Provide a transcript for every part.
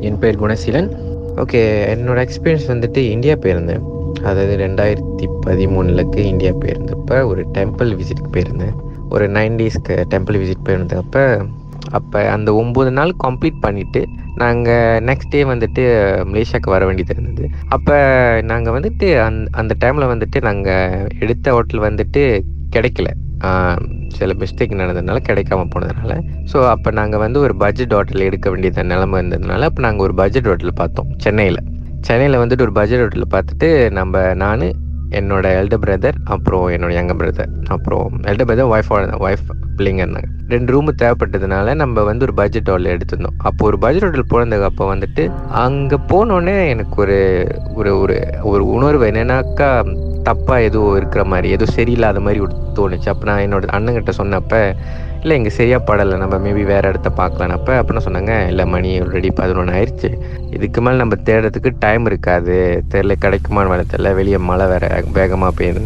என் பேர் குணசீலன். ஓகே என்னோடய எக்ஸ்பீரியன்ஸ் வந்துட்டு இந்தியா போயிருந்தேன். அதாவது ரெண்டாயிரத்தி பதிமூணுலக்கு இந்தியா போயிருந்தப்போ ஒரு டெம்பிள் விசிட்க்கு போயிருந்தேன். ஒரு நைன் டேஸ்க்கு டெம்பிள் விசிட் போயிருந்தப்போ அப்போ அந்த ஒம்பது நாள் கம்ப்ளீட் பண்ணிவிட்டு நாங்கள் நெக்ஸ்ட் டே வந்துட்டு மலேசியாவுக்கு வர வேண்டியது இருந்தது. அப்போ நாங்கள் வந்துட்டு அந் அந்த டைமில் வந்துட்டு நாங்கள் எடுத்த ஹோட்டல் வந்துட்டு கிடைக்கல. சில மிஸ்டேக் நடந்ததுனால கிடைக்காம போனதுனால. ஸோ அப்போ நாங்கள் வந்து ஒரு பட்ஜெட் ஹோட்டல் எடுக்க வேண்டியது நிலமை இருந்ததுனால அப்போ நாங்கள் ஒரு பட்ஜெட் ஹோட்டல் பார்த்தோம் சென்னையில். சென்னையில் வந்துட்டு ஒரு பட்ஜெட் ஹோட்டலில் பார்த்துட்டு நம்ம நான் என்னோட எல்டர் பிரதர் அப்புறம் என்னோட யங்கர் பிரதர் அப்புறம் எல்டர் பிரதர் ஒய்ஃபோட ஒய்ஃப் பிள்ளைங்க இருந்தாங்க. ரெண்டு ரூமு தேவைப்பட்டதுனால நம்ம வந்து ஒரு பட்ஜெட் ஹோட்டல் எடுத்திருந்தோம். அப்போ ஒரு பட்ஜெட் ஹோட்டல் போனதுக்கு அப்போ வந்துட்டு அங்கே போனோடனே எனக்கு ஒரு ஒரு ஒரு ஒரு உணர்வு என்னன்னாக்கா தப்பாக எதுவும் இருக்கிற மாதிரி எதுவும் சரியில்லாத மாதிரி ஒரு தோணுச்சு. அப்போ நான் என்னோட அண்ணங்கிட்ட சொன்னப்ப இல்லை இங்கே சரியாக படலை. நம்ம மேபி வேறு இடத்த பார்க்கலானப்ப அப்படின்னு சொன்னாங்க இல்லை மணி ஆல்ரெடி பதினொன்று ஆயிடுச்சு இதுக்கு மேலே நம்ம தேடுறதுக்கு டைம் இருக்காது. தெரில கிடைக்குமான்னு வேலை தெரில வெளியே மழை வேற வேகமாக பெய்யுது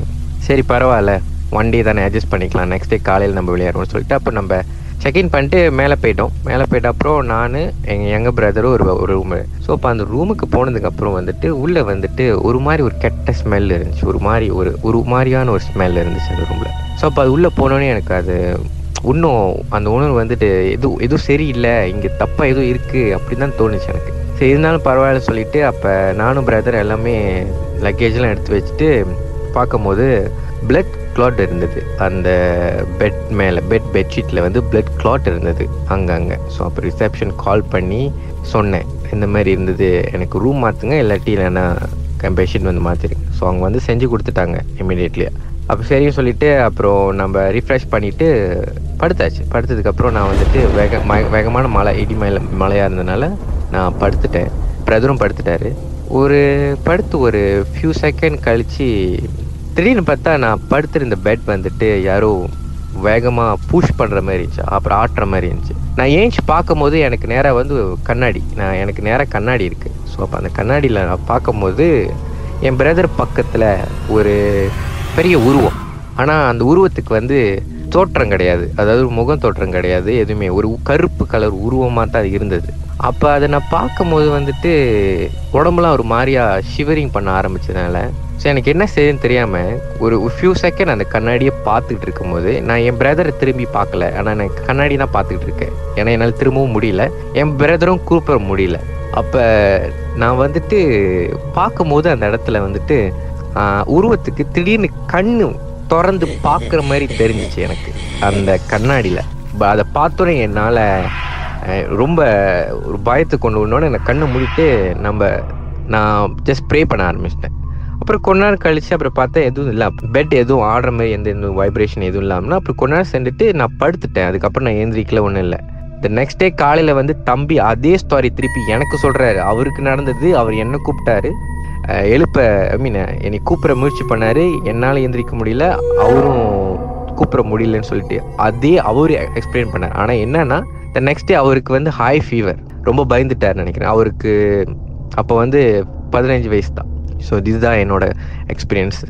சரி பரவாயில்ல. ஒன் டே தானே அட்ஜஸ்ட் பண்ணிக்கலாம். நெக்ஸ்ட் டே காலையில் நம்ம விளையாடுவோம்னு சொல்லிட்டு அப்போ நம்ம செகண்ட் பண்ணிட்டு மேலே போயிட்டோம். மேலே போயிட்ட அப்புறம் நான் எங்கள் எங்கள் பிரதரும் ஒரு ஒரு ரூமு ஸோ அப்போ அந்த ரூமுக்கு போனதுக்கப்புறம் வந்துட்டு உள்ளே வந்துட்டு ஒரு மாதிரி ஒரு கெட்ட ஸ்மெல் இருந்துச்சு. ஒரு மாதிரி ஒரு ஒரு மாதிரியான ஒரு ஸ்மெல் இருந்துச்சு அந்த ரூமில் ஸோ அப்போ அது உள்ளே போனோடனே எனக்கு அது இன்னும் அந்த உணர்வு வந்துட்டு எதுவும் எதுவும் சரியில்லை. இங்கே தப்பாக எதுவும் இருக்குது அப்படின்னு தான் தோணுச்சு எனக்கு. சரி இருந்தாலும் பரவாயில்ல சொல்லிட்டு அப்போ நானும் பிரதர் எல்லாமே லக்கேஜ்லாம் எடுத்து வச்சுட்டு பார்க்கும்போது பிளட் கிளாட் இருந்தது. அந்த பெட் மேலே பெட் பெட்ஷீட்டில் வந்து பிளட் கிளாட் இருந்தது அங்கங்கே. ஸோ அப்போ ரிசப்ஷன் கால் பண்ணி சொன்னேன். இந்த மாதிரி இருந்தது எனக்கு ரூம் மாற்றுங்க இல்லாட்டி இல்லைன்னா பெட்ஷீட் வந்து மாற்றிருங்க ஸோ அவங்க வந்து செஞ்சு கொடுத்துட்டாங்க இமீடியட்லி அப்போ சரின்னு சொல்லிட்டு அப்புறம் நம்ம ரிஃப்ரெஷ் பண்ணிவிட்டு படுத்தாச்சு. படுத்ததுக்கப்புறம் நான் வந்துட்டு வேக வேகமான மழை இடி மழை மழையாக இருந்ததுனால நான் படுத்துட்டேன். பிரதரும் படுத்துட்டாரு. ஒரு படுத்து ஒரு ஃபியூ செகண்ட் கழித்து திடீர்னு பார்த்தா நான் படுத்திருந்த பெட் வந்துட்டு யாரோ வேகமாக புஷ் பண்ணுற மாதிரி இருந்துச்சு. அப்புறம் ஆட்டுற மாதிரி இருந்துச்சு. நான் ஏஞ்சி பார்க்கும்போது எனக்கு நேராக வந்து கண்ணாடி. நான் எனக்கு நேராக கண்ணாடி இருக்குது ஸோ அப்போ அந்த கண்ணாடியில் நான் பார்க்கும்போது என் பிரதர் பக்கத்தில் ஒரு பெரிய உருவம். ஆனால் அந்த உருவத்துக்கு வந்து தோற்றம் கிடையாது. அதாவது முகம் தோற்றம் கிடையாது. எதுவுமே. ஒரு கருப்பு கலர் உருவமாக தான் அது இருந்தது. அப்போ அதை நான் பார்க்கும்போது வந்துட்டு உடம்புலாம் ஒரு மாதிரியாக ஷிவரிங் பண்ண ஆரம்பிச்சதுனால ஸோ எனக்கு என்ன செய்யுதுன்னு தெரியாமல் ஒரு ஃபியூ செகண்ட் அந்த கண்ணாடியை பார்த்துக்கிட்டு இருக்கும்போது நான் என் பிரதரை திரும்பி பார்க்கல. ஆனால் நான் கண்ணாடி தான் பார்த்துக்கிட்டு இருக்கேன். ஏன்னா என்னால் திரும்பவும் முடியல. என் பிரதரும் கூப்பிட முடியல. அப்போ நான் வந்துட்டு பார்க்கும்போது அந்த இடத்துல வந்துட்டு உருவத்துக்கு திடீர்னு கண்ணு திறந்து பார்க்குற மாதிரி தெரிஞ்சிச்சு எனக்கு அந்த கண்ணாடியில். அதை பார்த்தோன்னே என்னால் ரொம்ப ஒரு பயத்தை கொண்டு வந்தோடனே எனக்கு கண்ணை மூடிட்டு நம்ம நான் ஜஸ்ட் ப்ரே பண்ண ஆரம்பிச்சிட்டேன். அப்புறம் கொஞ்ச நேரம் கழிச்சு அப்புறம் பார்த்தா எதுவும் இல்லை. பெட் எதுவும் ஆடுற மாதிரி எந்த எந்த வைப்ரேஷன் எதுவும் இல்லாமல் அப்புறம் கொஞ்ச நேரம் சென்றுட்டு நான் படுத்துட்டேன். அதுக்கப்புறம் நான் ஏந்திரிக்கல ஒன்றும் இல்லை. த நெக்ஸ்ட் டே காலையில் வந்து தம்பி அதே ஸ்டாரி திருப்பி எனக்கு சொல்கிறாரு அவருக்கு நடந்தது அவர் என்ன கூப்பிட்டாரு. எழுப்ப ஐ மீன் என்னை கூப்பிட முயற்சி பண்ணாரு. என்னால் எந்திரிக்க முடியல. அவரும் கூப்பிட முடியலன்னு சொல்லிட்டு அதே அவரு எக்ஸ்பிளைன் பண்ணார். ஆனால் என்னன்னா நெக்ஸ்ட் டே அவருக்கு வந்து ஹை ஃபீவர் ரொம்ப பயந்துட்டார் நினைக்கிறேன். அவருக்கு அப்போ வந்து பதினஞ்சு வயசு தான் ஸோ இதுதான் என்னோட எக்ஸ்பீரியன்ஸ்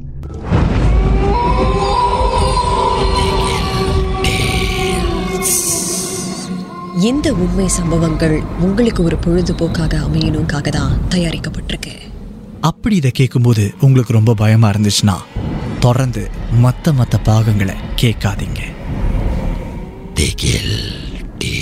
இந்த உண்மை சம்பவங்கள் உங்களுக்கு ஒரு பொழுதுபோக்காக அமையணுக்காக தான் தயாரிக்கப்பட்டிருக்கு. அப்படி இதை கேட்கும்போது உங்களுக்கு ரொம்ப பயமா இருந்துச்சுன்னா தொடர்ந்து மற்ற மற்ற பாகங்களை கேட்காதீங்க. திகில் டே